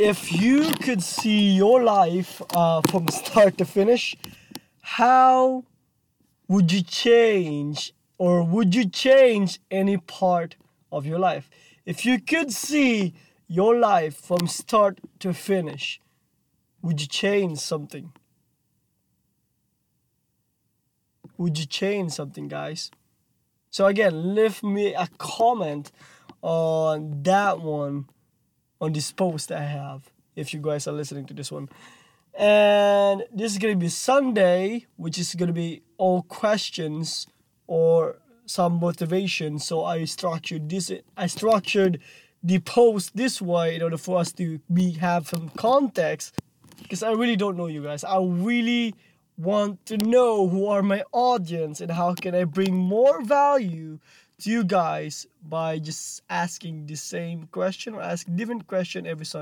if you could see your life uh, from start to finish, how would you change or would you change any part of your life? If you could see your life from start to finish, would you change something? Would you change something, guys? So again, leave me a comment on that one on this post I have if you guys are listening to this one. And this is gonna be Sunday, which is gonna be all questions or some motivation. So I structured this I structured the post this way in order for us to be have some context. Because I really don't know you guys. I really want to know who are my audience and how can I bring more value to you guys by just asking the same question or ask different question every Sunday.